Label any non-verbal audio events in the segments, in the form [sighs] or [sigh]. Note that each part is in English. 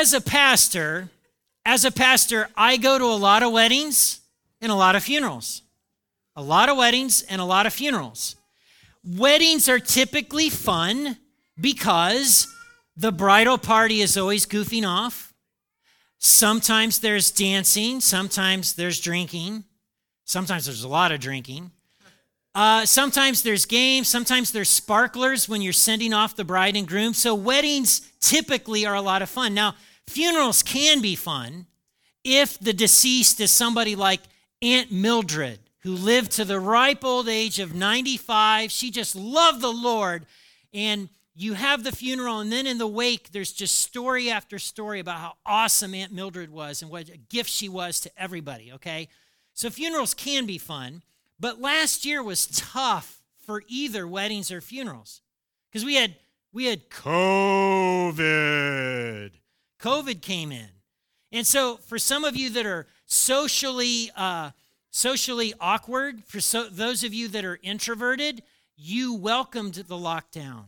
as a pastor, as a pastor, I go to a lot of weddings and a lot of funerals. A lot of weddings and a lot of funerals. Weddings are typically fun because the bridal party is always goofing off. Sometimes there's dancing, sometimes there's drinking, sometimes there's a lot of drinking. Uh, sometimes there's games, sometimes there's sparklers when you're sending off the bride and groom. So, weddings typically are a lot of fun. Now, funerals can be fun if the deceased is somebody like Aunt Mildred, who lived to the ripe old age of 95. She just loved the Lord. And you have the funeral, and then in the wake, there's just story after story about how awesome Aunt Mildred was and what a gift she was to everybody, okay? So, funerals can be fun. But last year was tough for either weddings or funerals because we had we had COVID. COVID came in, and so for some of you that are socially uh, socially awkward, for so, those of you that are introverted, you welcomed the lockdown,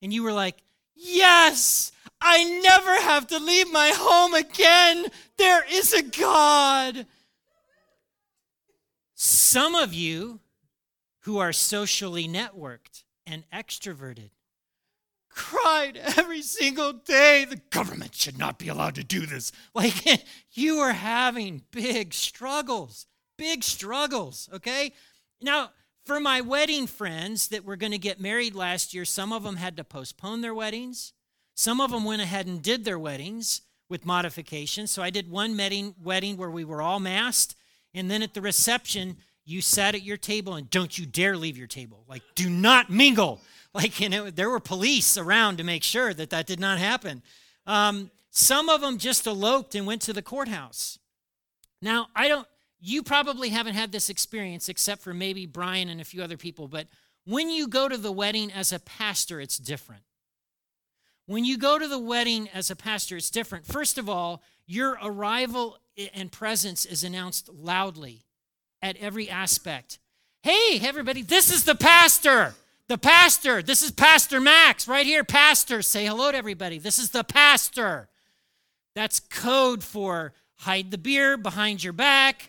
and you were like, "Yes, I never have to leave my home again. There is a God." Some of you who are socially networked and extroverted cried every single day the government should not be allowed to do this. Like [laughs] you are having big struggles, big struggles, okay? Now, for my wedding friends that were going to get married last year, some of them had to postpone their weddings. Some of them went ahead and did their weddings with modifications. So I did one wedding, wedding where we were all masked and then at the reception, you sat at your table and don't you dare leave your table. Like, do not mingle. Like, you know, there were police around to make sure that that did not happen. Um, some of them just eloped and went to the courthouse. Now, I don't, you probably haven't had this experience except for maybe Brian and a few other people, but when you go to the wedding as a pastor, it's different. When you go to the wedding as a pastor, it's different. First of all, your arrival and presence is announced loudly at every aspect. Hey, everybody, this is the pastor. The pastor. This is Pastor Max right here. Pastor. Say hello to everybody. This is the pastor. That's code for hide the beer behind your back.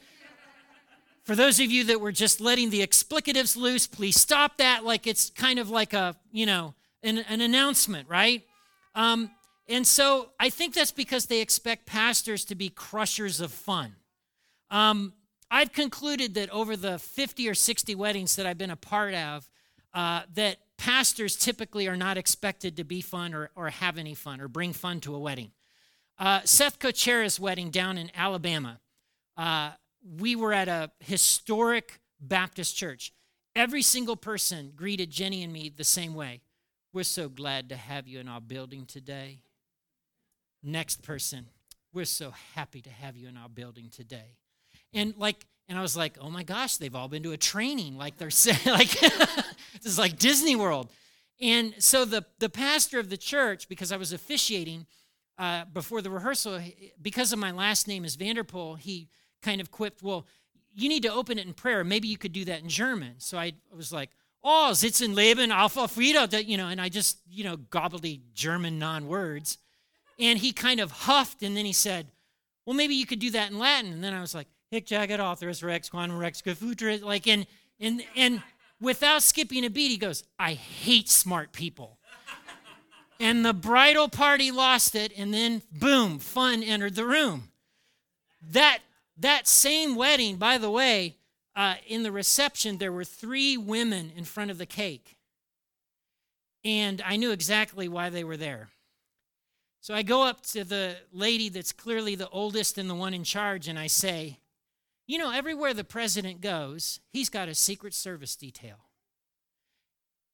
For those of you that were just letting the explicatives loose, please stop that like it's kind of like a, you know, an, an announcement, right? Um, and so I think that's because they expect pastors to be crushers of fun. Um, I've concluded that over the 50 or 60 weddings that I've been a part of, uh, that pastors typically are not expected to be fun or, or have any fun or bring fun to a wedding. Uh, Seth Cochera's wedding down in Alabama, uh, we were at a historic Baptist church. Every single person greeted Jenny and me the same way. We're so glad to have you in our building today. Next person, we're so happy to have you in our building today. And like, and I was like, oh my gosh, they've all been to a training. Like they're [laughs] saying, like [laughs] like Disney World. And so the the pastor of the church, because I was officiating uh, before the rehearsal, because of my last name is Vanderpool, he kind of quipped, well, you need to open it in prayer. Maybe you could do that in German. So I was like, oh, sitzen Leben, Alpha Frieda, you know, and I just, you know, gobbledy German non words. And he kind of huffed and then he said, Well, maybe you could do that in Latin. And then I was like, Hic jacet authorus rex quantum rex cafutre. Like, and, and, and without skipping a beat, he goes, I hate smart people. [laughs] and the bridal party lost it. And then, boom, fun entered the room. That, that same wedding, by the way, uh, in the reception, there were three women in front of the cake. And I knew exactly why they were there. So I go up to the lady that's clearly the oldest and the one in charge, and I say, You know, everywhere the president goes, he's got a Secret Service detail.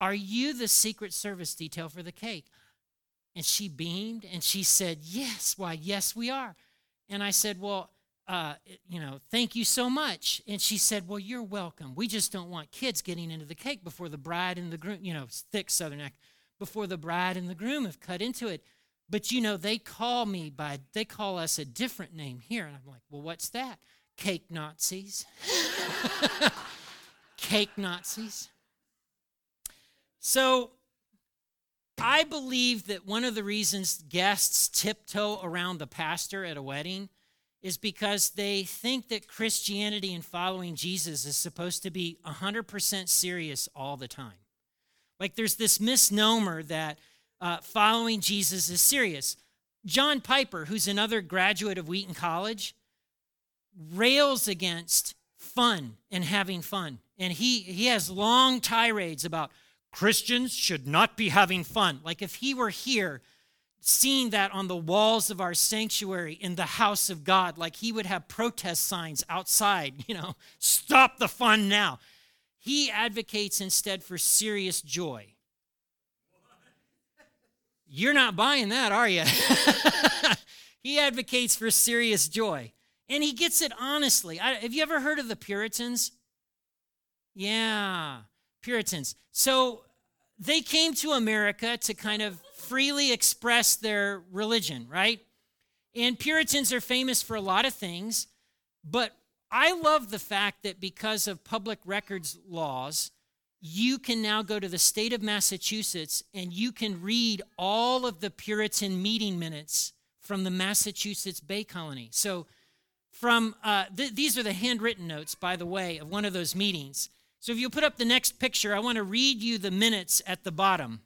Are you the Secret Service detail for the cake? And she beamed and she said, Yes. Why, yes, we are. And I said, Well, uh, you know, thank you so much. And she said, Well, you're welcome. We just don't want kids getting into the cake before the bride and the groom, you know, thick southern accent, before the bride and the groom have cut into it. But you know, they call me by, they call us a different name here. And I'm like, well, what's that? Cake Nazis. [laughs] Cake Nazis. So I believe that one of the reasons guests tiptoe around the pastor at a wedding is because they think that Christianity and following Jesus is supposed to be 100% serious all the time. Like there's this misnomer that uh, following Jesus is serious. John Piper, who's another graduate of Wheaton College, rails against fun and having fun. And he, he has long tirades about Christians should not be having fun. Like if he were here, seeing that on the walls of our sanctuary in the house of God, like he would have protest signs outside, [laughs] you know, stop the fun now. He advocates instead for serious joy. You're not buying that, are you? [laughs] he advocates for serious joy. And he gets it honestly. I, have you ever heard of the Puritans? Yeah, Puritans. So they came to America to kind of freely express their religion, right? And Puritans are famous for a lot of things, but I love the fact that because of public records laws, you can now go to the state of Massachusetts and you can read all of the Puritan meeting minutes from the Massachusetts Bay Colony. So, from uh, th- these are the handwritten notes, by the way, of one of those meetings. So if you put up the next picture, I want to read you the minutes at the bottom.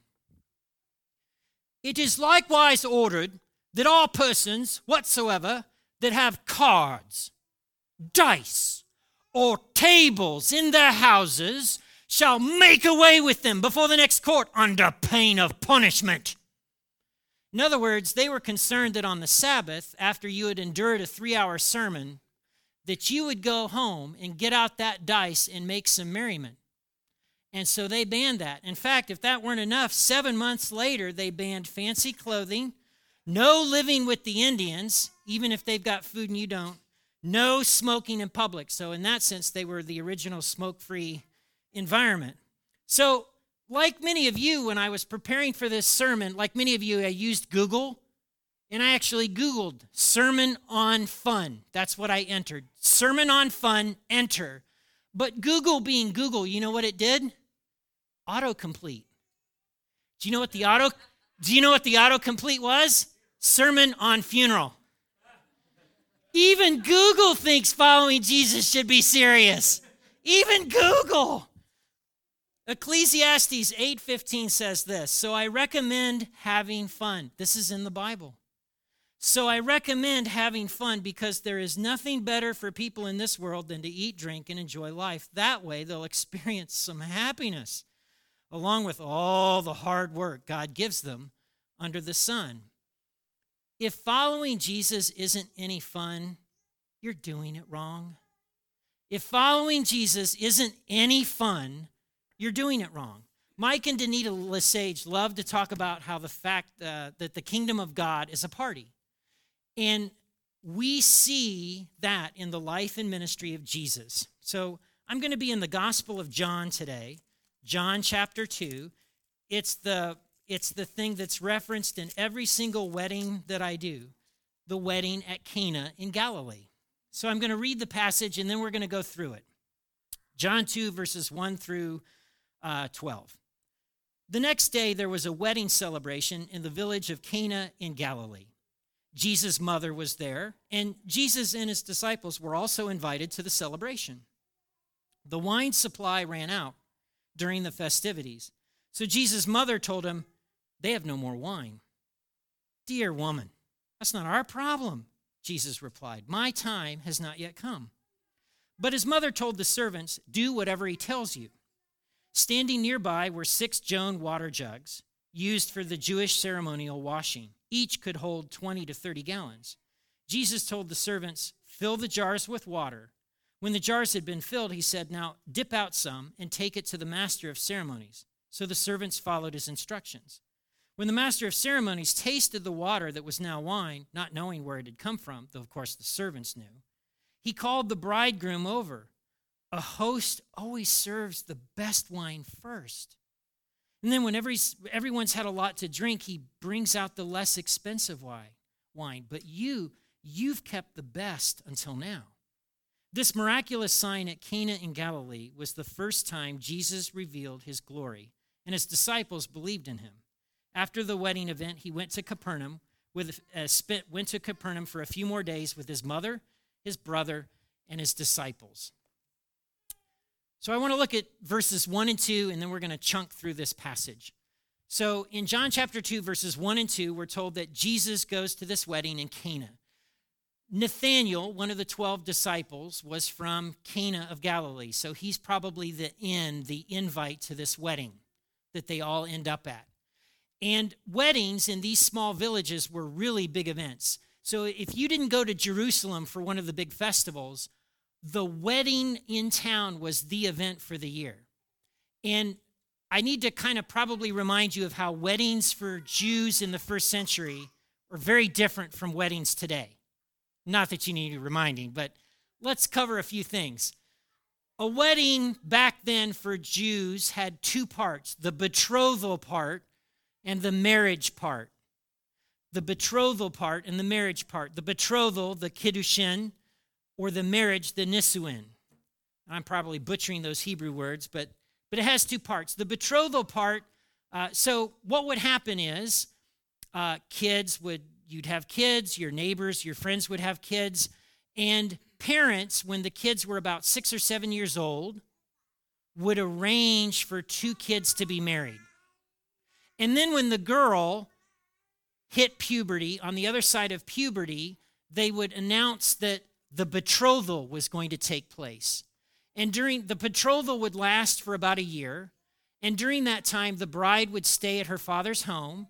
It is likewise ordered that all persons whatsoever that have cards, dice, or tables in their houses shall make away with them before the next court under pain of punishment. In other words, they were concerned that on the Sabbath, after you had endured a three hour sermon, that you would go home and get out that dice and make some merriment. And so they banned that. In fact, if that weren't enough, seven months later, they banned fancy clothing, no living with the Indians, even if they've got food and you don't, no smoking in public. So, in that sense, they were the original smoke free environment. So, like many of you, when I was preparing for this sermon, like many of you, I used Google and I actually Googled sermon on fun. That's what I entered. Sermon on fun, enter. But Google being Google, you know what it did? Autocomplete. Do you know what the auto do you know what the autocomplete was? Sermon on funeral. Even Google thinks following Jesus should be serious. Even Google. Ecclesiastes 8:15 says this, "So I recommend having fun." This is in the Bible. So I recommend having fun because there is nothing better for people in this world than to eat, drink, and enjoy life. That way, they'll experience some happiness along with all the hard work God gives them under the sun. If following Jesus isn't any fun, you're doing it wrong. If following Jesus isn't any fun, you're doing it wrong. Mike and Danita Lesage love to talk about how the fact uh, that the kingdom of God is a party. And we see that in the life and ministry of Jesus. So I'm going to be in the Gospel of John today, John chapter 2. It's the, it's the thing that's referenced in every single wedding that I do, the wedding at Cana in Galilee. So I'm going to read the passage and then we're going to go through it. John 2, verses 1 through uh, 12. The next day, there was a wedding celebration in the village of Cana in Galilee. Jesus' mother was there, and Jesus and his disciples were also invited to the celebration. The wine supply ran out during the festivities, so Jesus' mother told him, They have no more wine. Dear woman, that's not our problem, Jesus replied. My time has not yet come. But his mother told the servants, Do whatever he tells you. Standing nearby were six Joan water jugs used for the Jewish ceremonial washing. Each could hold 20 to 30 gallons. Jesus told the servants, Fill the jars with water. When the jars had been filled, he said, Now dip out some and take it to the master of ceremonies. So the servants followed his instructions. When the master of ceremonies tasted the water that was now wine, not knowing where it had come from, though of course the servants knew, he called the bridegroom over. A host always serves the best wine first. And then, whenever everyone's had a lot to drink, he brings out the less expensive wine. But you, you've kept the best until now. This miraculous sign at Cana in Galilee was the first time Jesus revealed his glory, and his disciples believed in him. after the wedding event, he went to Capernaum with uh, spent, went to Capernaum for a few more days with his mother, his brother, and his disciples. So I want to look at verses 1 and 2, and then we're going to chunk through this passage. So in John chapter 2, verses 1 and 2, we're told that Jesus goes to this wedding in Cana. Nathanael, one of the 12 disciples, was from Cana of Galilee. So he's probably the in, the invite to this wedding that they all end up at. And weddings in these small villages were really big events. So if you didn't go to Jerusalem for one of the big festivals, the wedding in town was the event for the year. And I need to kind of probably remind you of how weddings for Jews in the first century were very different from weddings today. Not that you need reminding, but let's cover a few things. A wedding back then for Jews had two parts the betrothal part and the marriage part. The betrothal part and the marriage part. The betrothal, the kiddushin, or the marriage, the nisuin. I'm probably butchering those Hebrew words, but, but it has two parts. The betrothal part, uh, so what would happen is uh, kids would, you'd have kids, your neighbors, your friends would have kids, and parents, when the kids were about six or seven years old, would arrange for two kids to be married. And then when the girl hit puberty, on the other side of puberty, they would announce that the betrothal was going to take place. And during the betrothal would last for about a year. And during that time, the bride would stay at her father's home,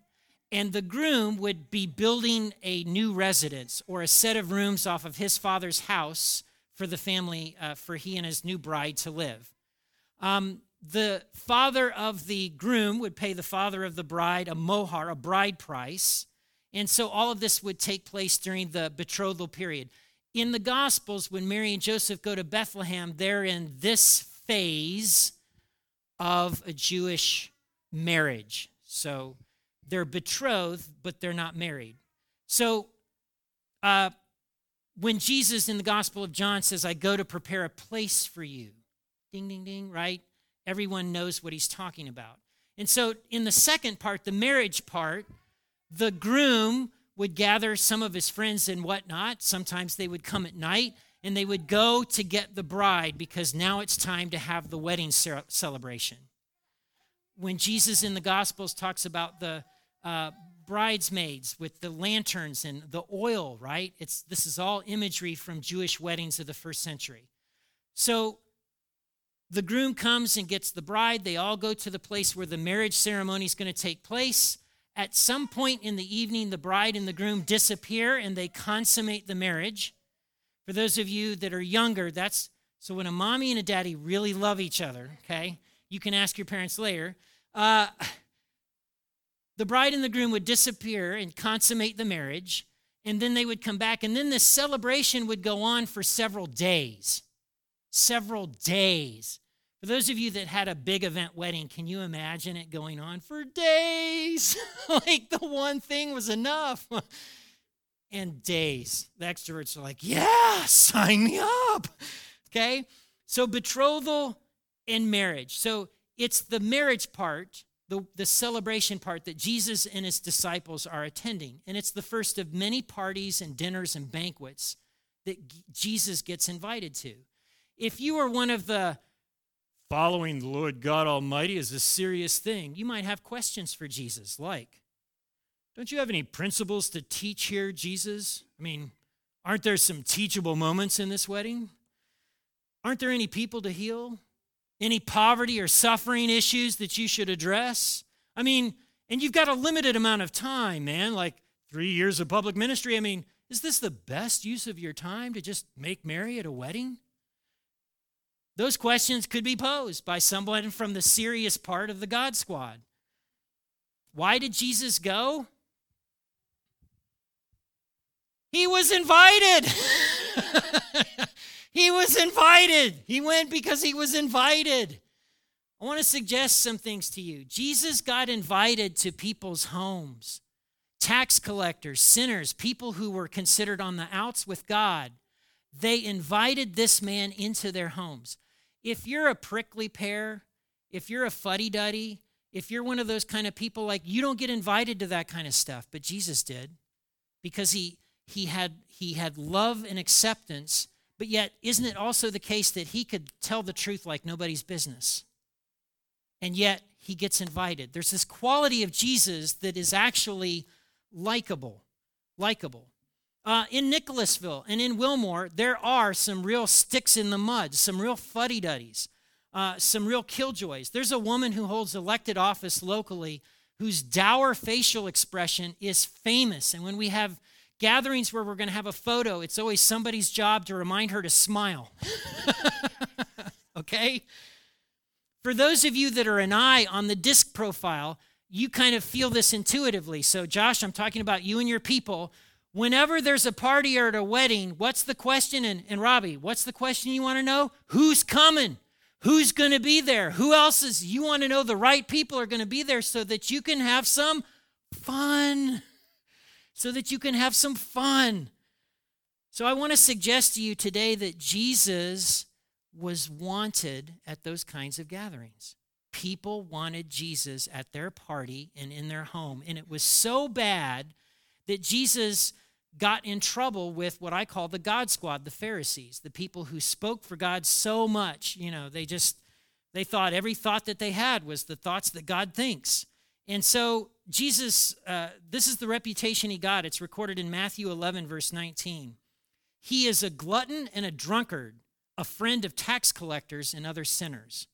and the groom would be building a new residence or a set of rooms off of his father's house for the family, uh, for he and his new bride to live. Um, the father of the groom would pay the father of the bride a mohar, a bride price. And so all of this would take place during the betrothal period in the Gospels, when Mary and Joseph go to Bethlehem, they're in this phase of a Jewish marriage. So they're betrothed, but they're not married. So uh, when Jesus in the Gospel of John says, I go to prepare a place for you, ding, ding, ding, right? Everyone knows what he's talking about. And so in the second part, the marriage part, the groom would gather some of his friends and whatnot. Sometimes they would come at night and they would go to get the bride because now it's time to have the wedding celebration. When Jesus in the Gospels talks about the uh, bridesmaids with the lanterns and the oil, right? It's this is all imagery from Jewish weddings of the first century. So the groom comes and gets the bride. They all go to the place where the marriage ceremony is going to take place. At some point in the evening, the bride and the groom disappear and they consummate the marriage. For those of you that are younger, that's so when a mommy and a daddy really love each other, okay? You can ask your parents later. Uh, [sighs] the bride and the groom would disappear and consummate the marriage, and then they would come back, and then the celebration would go on for several days. Several days. For those of you that had a big event wedding, can you imagine it going on for days? [laughs] like the one thing was enough. [laughs] and days. The extroverts are like, yeah, sign me up. Okay? So betrothal and marriage. So it's the marriage part, the, the celebration part that Jesus and his disciples are attending. And it's the first of many parties and dinners and banquets that Jesus gets invited to. If you are one of the following the Lord God Almighty is a serious thing, you might have questions for Jesus, like, don't you have any principles to teach here, Jesus? I mean, aren't there some teachable moments in this wedding? Aren't there any people to heal? Any poverty or suffering issues that you should address? I mean, and you've got a limited amount of time, man, like three years of public ministry. I mean, is this the best use of your time to just make merry at a wedding? Those questions could be posed by someone from the serious part of the God squad. Why did Jesus go? He was invited. [laughs] he was invited. He went because he was invited. I want to suggest some things to you. Jesus got invited to people's homes tax collectors, sinners, people who were considered on the outs with God. They invited this man into their homes if you're a prickly pear, if you're a fuddy duddy, if you're one of those kind of people, like you don't get invited to that kind of stuff, but Jesus did because he, he, had, he had love and acceptance. But yet, isn't it also the case that he could tell the truth like nobody's business? And yet, he gets invited. There's this quality of Jesus that is actually likable. Likable. Uh, in Nicholasville and in Wilmore, there are some real sticks in the mud, some real fuddy duddies, uh, some real killjoys. There's a woman who holds elected office locally whose dour facial expression is famous. And when we have gatherings where we're going to have a photo, it's always somebody's job to remind her to smile. [laughs] okay? For those of you that are an I on the DISC profile, you kind of feel this intuitively. So, Josh, I'm talking about you and your people whenever there's a party or at a wedding, what's the question? And, and Robbie, what's the question you want to know? Who's coming? Who's going to be there? Who else is? You want to know the right people are going to be there so that you can have some fun. So that you can have some fun. So I want to suggest to you today that Jesus was wanted at those kinds of gatherings. People wanted Jesus at their party and in their home. And it was so bad that Jesus got in trouble with what I call the God squad, the Pharisees, the people who spoke for God so much. You know, they just, they thought every thought that they had was the thoughts that God thinks. And so Jesus, uh, this is the reputation he got. It's recorded in Matthew 11, verse 19. He is a glutton and a drunkard, a friend of tax collectors and other sinners.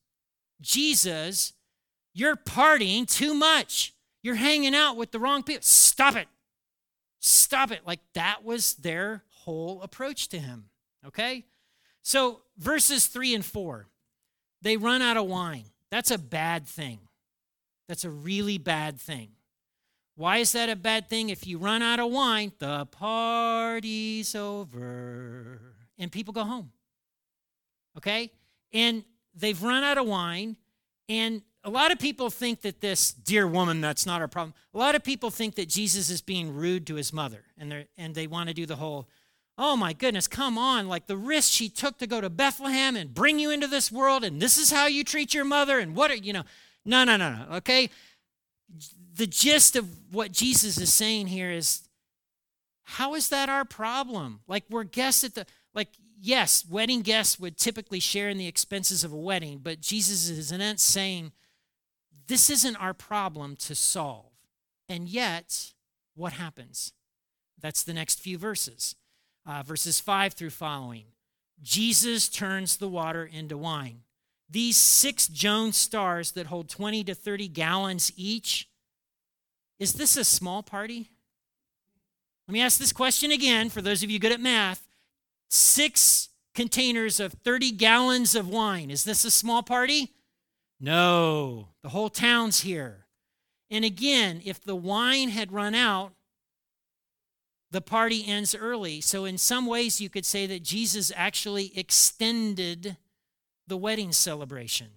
Jesus, you're partying too much. You're hanging out with the wrong people. Stop it. Stop it. Like that was their whole approach to him. Okay? So, verses three and four, they run out of wine. That's a bad thing. That's a really bad thing. Why is that a bad thing? If you run out of wine, the party's over and people go home. Okay? And they've run out of wine and a lot of people think that this dear woman that's not our problem. A lot of people think that jesus is being rude to his mother and, and they want to do the whole oh my goodness come on like the risk she took to go to bethlehem and bring you into this world and this is how you treat your mother and what are you know no no no no okay? The gist of what jesus is saying here is how is that our problem? Like we're guests at the like yes wedding guests would typically share in the expenses of a wedding but jesus is in essence saying this isn't our problem to solve. And yet, what happens? That's the next few verses, uh, verses 5 through following. Jesus turns the water into wine. These six Jones stars that hold 20 to 30 gallons each, is this a small party? Let me ask this question again for those of you good at math. Six containers of 30 gallons of wine, is this a small party? No, the whole town's here. And again, if the wine had run out, the party ends early. So, in some ways, you could say that Jesus actually extended the wedding celebration.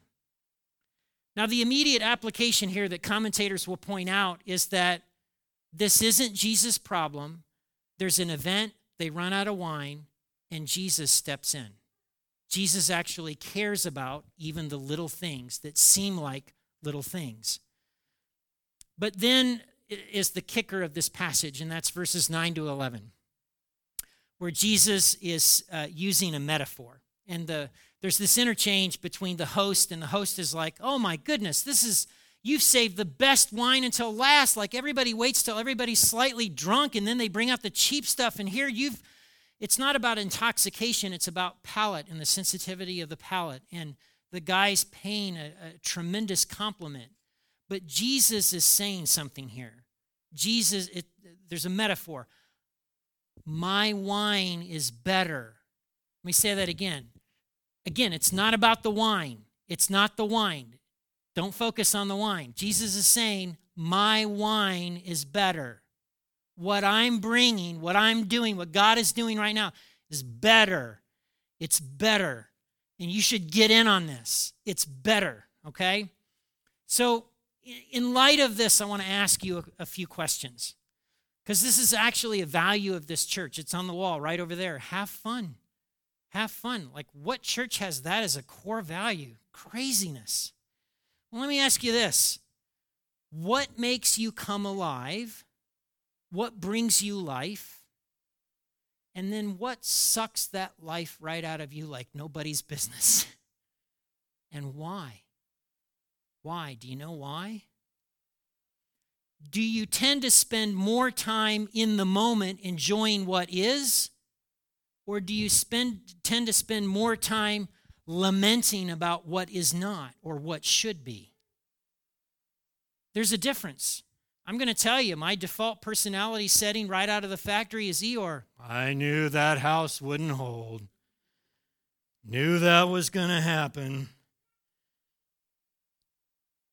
Now, the immediate application here that commentators will point out is that this isn't Jesus' problem. There's an event, they run out of wine, and Jesus steps in. Jesus actually cares about even the little things that seem like little things. But then is the kicker of this passage, and that's verses 9 to 11, where Jesus is uh, using a metaphor. And the, there's this interchange between the host, and the host is like, oh my goodness, this is, you've saved the best wine until last. Like everybody waits till everybody's slightly drunk, and then they bring out the cheap stuff, and here you've it's not about intoxication, it's about palate and the sensitivity of the palate. And the guy's paying a, a tremendous compliment. But Jesus is saying something here. Jesus, it, there's a metaphor. My wine is better. Let me say that again. Again, it's not about the wine. It's not the wine. Don't focus on the wine. Jesus is saying, My wine is better what I'm bringing, what I'm doing, what God is doing right now is better. It's better. And you should get in on this. It's better, okay? So, in light of this, I want to ask you a, few questions. Because this is actually a value of this church. It's on the wall right over there. Have fun. Have fun. Like, what church has that as a core value? Craziness. Well, let me ask you this what makes you come alive, what brings you life, and then what sucks that life right out of you like nobody's [laughs] business. and why? Why? Do you know why? Do you tend to spend more time in the moment enjoying what is? Or do you spend, tend to spend more time lamenting about what is not or what should be? There's a difference. I'm going to tell you, my default personality setting right out of the factory is Eeyore. I knew that house wouldn't hold. Knew that was going to happen.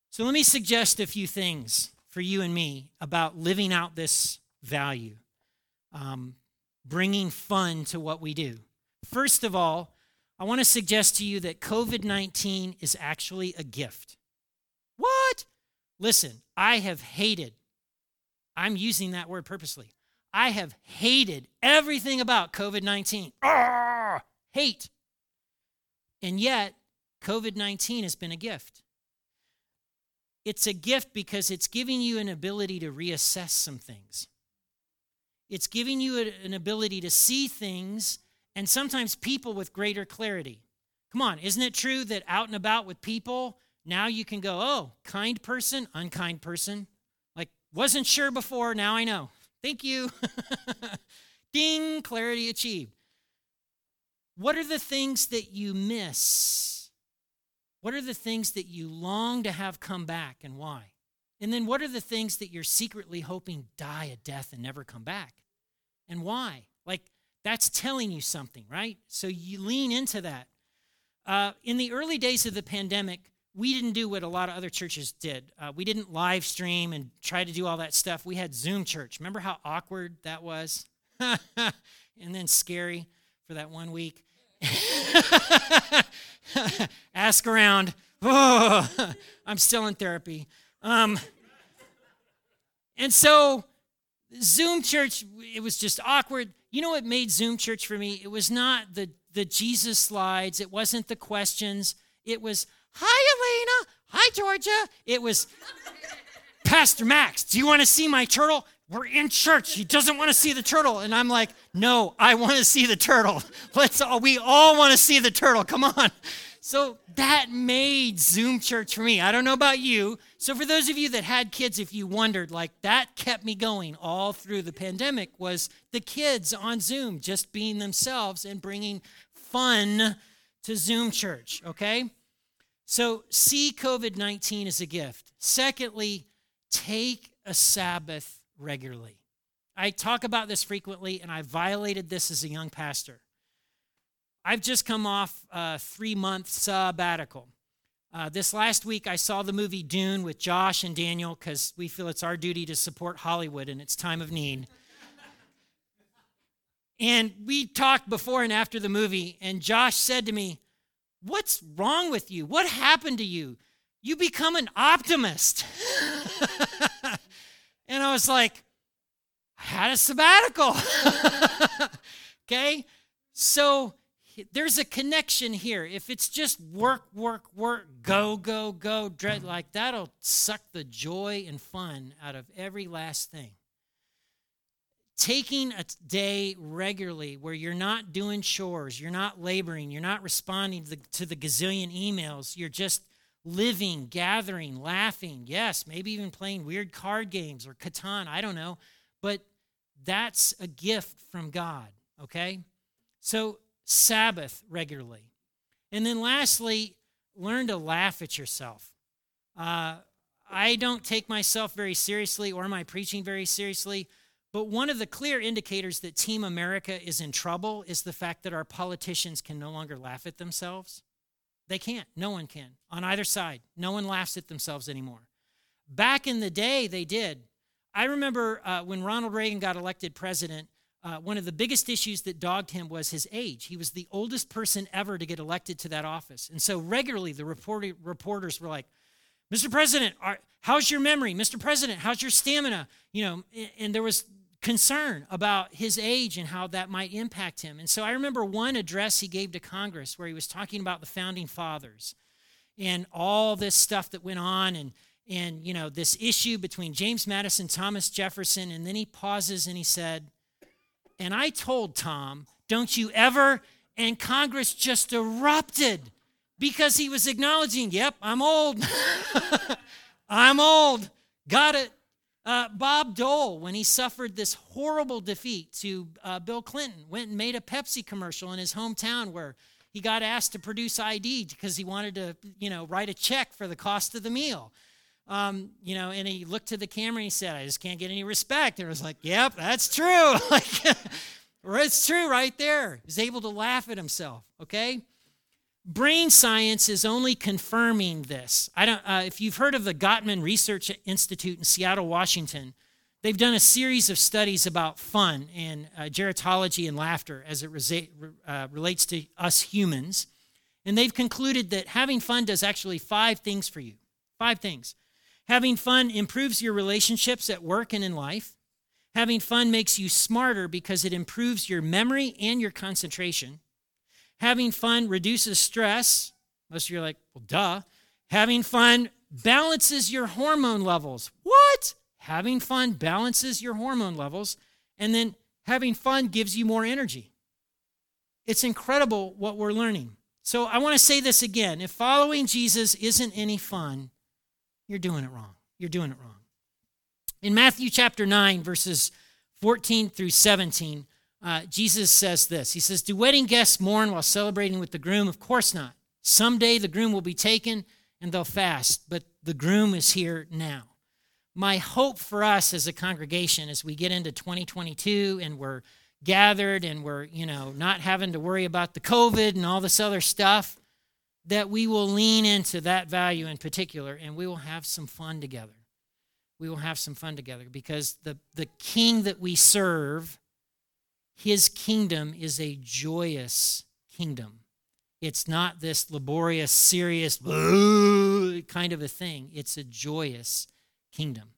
So let me suggest a few things for you and me about living out this value, um, bringing fun to what we do. First of all, I want to suggest to you that COVID 19 is actually a gift. What? Listen, I have hated, I'm using that word purposely. I have hated everything about COVID 19. Hate. And yet, COVID 19 has been a gift. It's a gift because it's giving you an ability to reassess some things. It's giving you an ability to see things and sometimes people with greater clarity. Come on, isn't it true that out and about with people, now you can go, oh, kind person, unkind person? Wasn't sure before, now I know. Thank you. [laughs] Ding, clarity achieved. What are the things that you miss what are the things that you long to have come back and why? And then what are the things that you're secretly hoping die a death and never come back? And why? Like, that's telling you something, right? So you lean into that. Uh, in the early days of the pandemic, we didn't do what a lot of other churches did. Uh, we didn't live stream and try to do all that stuff. We had Zoom church. Remember how awkward that was? [laughs] and then scary for that one week. [laughs] Ask around. Oh, [laughs] I'm still in therapy. Um, and so, Zoom church, it was just awkward. You know what made Zoom church for me? It was not the, the Jesus slides, it wasn't the questions. It was, Hi, Elena. Hi, Georgia. It was, Pastor Max, do you want to see my turtle? we're in church. He doesn't want to see the turtle. And I'm like, no, I want to see the turtle. [laughs] Let's all, we all want to see the turtle. Come on. So that made Zoom church for me. I don't know about you. So for those of you that had kids, if you wondered, like that kept me going all through the pandemic was the kids on Zoom just being themselves and bringing fun to Zoom church, okay? So see COVID 19 as a gift. Secondly, take a Sabbath regularly. I talk about this frequently, and I violated this as a young pastor. I've just come off a three month sabbatical. Uh, this last week, I saw the movie Dune with Josh and Daniel because we feel it's our duty to support Hollywood in its time of need. and we talked before and after the movie, and Josh said to me, What's wrong with you? What happened to you? You become an optimist. [laughs] And I was like, I had a sabbatical. [laughs] okay? So there's a connection here. If it's just work, work, work, go, go, go, dread like that'll suck the joy and fun out of every last thing. Taking a day regularly where you're not doing chores, you're not laboring, you're not responding to the, to the gazillion emails, you're just living, gathering, laughing. Yes, maybe even playing weird card games or Catan. I don't know. But that's a gift from God, okay? So, Sabbath regularly. And then lastly, learn to laugh at yourself. Uh, I don't take myself very seriously or my preaching very seriously, but one of the clear indicators that Team America is in trouble is the fact that our politicians can no longer laugh at themselves. They can't. No one can. On either side, no one laughs at themselves anymore. Back in the day, they did. I remember uh, when Ronald Reagan got elected president, uh, one of the biggest issues that dogged him was his age. He was the oldest person ever to get elected to that office. And so regularly, the reporter, reporters were like, Mr. President, are, how's your memory? Mr. President, how's your stamina? You know, and, and there was concern about his age and how that might impact him. And so I remember one address he gave to Congress where he was talking about the founding fathers and all this stuff that went on and and you know this issue between James Madison, Thomas Jefferson, and then he pauses and he said, "And I told Tom, don't you ever?" And Congress just erupted because he was acknowledging, "Yep, I'm old. [laughs] I'm old. Got it." Uh, Bob Dole, when he suffered this horrible defeat to uh, Bill Clinton, went and made a Pepsi commercial in his hometown where he got asked to produce ID because he wanted to, you know, write a check for the cost of the meal. Um, you know, and he looked to the camera and he said, I just can't get any respect. And I was like, yep, that's true. [laughs] like, [laughs] it's true right there. He's able to laugh at himself, okay? Brain science is only confirming this. I don't, uh, if you've heard of the Gottman Research Institute in Seattle, Washington, they've done a series of studies about fun and uh, gerontology and laughter as it resa- uh, relates to us humans. And they've concluded that having fun does actually five things for you. Five things. Having fun improves your relationships at work and in life. Having fun makes you smarter because it improves your memory and your concentration. Having fun reduces stress. Most of you are like, well, duh. Having fun balances your hormone levels. What? Having fun balances your hormone levels. And then having fun gives you more energy. It's incredible what we're learning. So I want to say this again. If following Jesus isn't any fun, you're doing it wrong. You're doing it wrong. In Matthew chapter 9, verses 14 through 17, uh, Jesus says this He says, Do wedding guests mourn while celebrating with the groom? Of course not. Someday the groom will be taken and they'll fast, but the groom is here now. My hope for us as a congregation as we get into 2022 and we're gathered and we're, you know, not having to worry about the COVID and all this other stuff that we will lean into that value in particular and we will have some fun together. We will have some fun together because the, the king that we serve, his kingdom is a joyous kingdom. It's not this laborious, serious [laughs] kind of a thing. It's a joyous kingdom.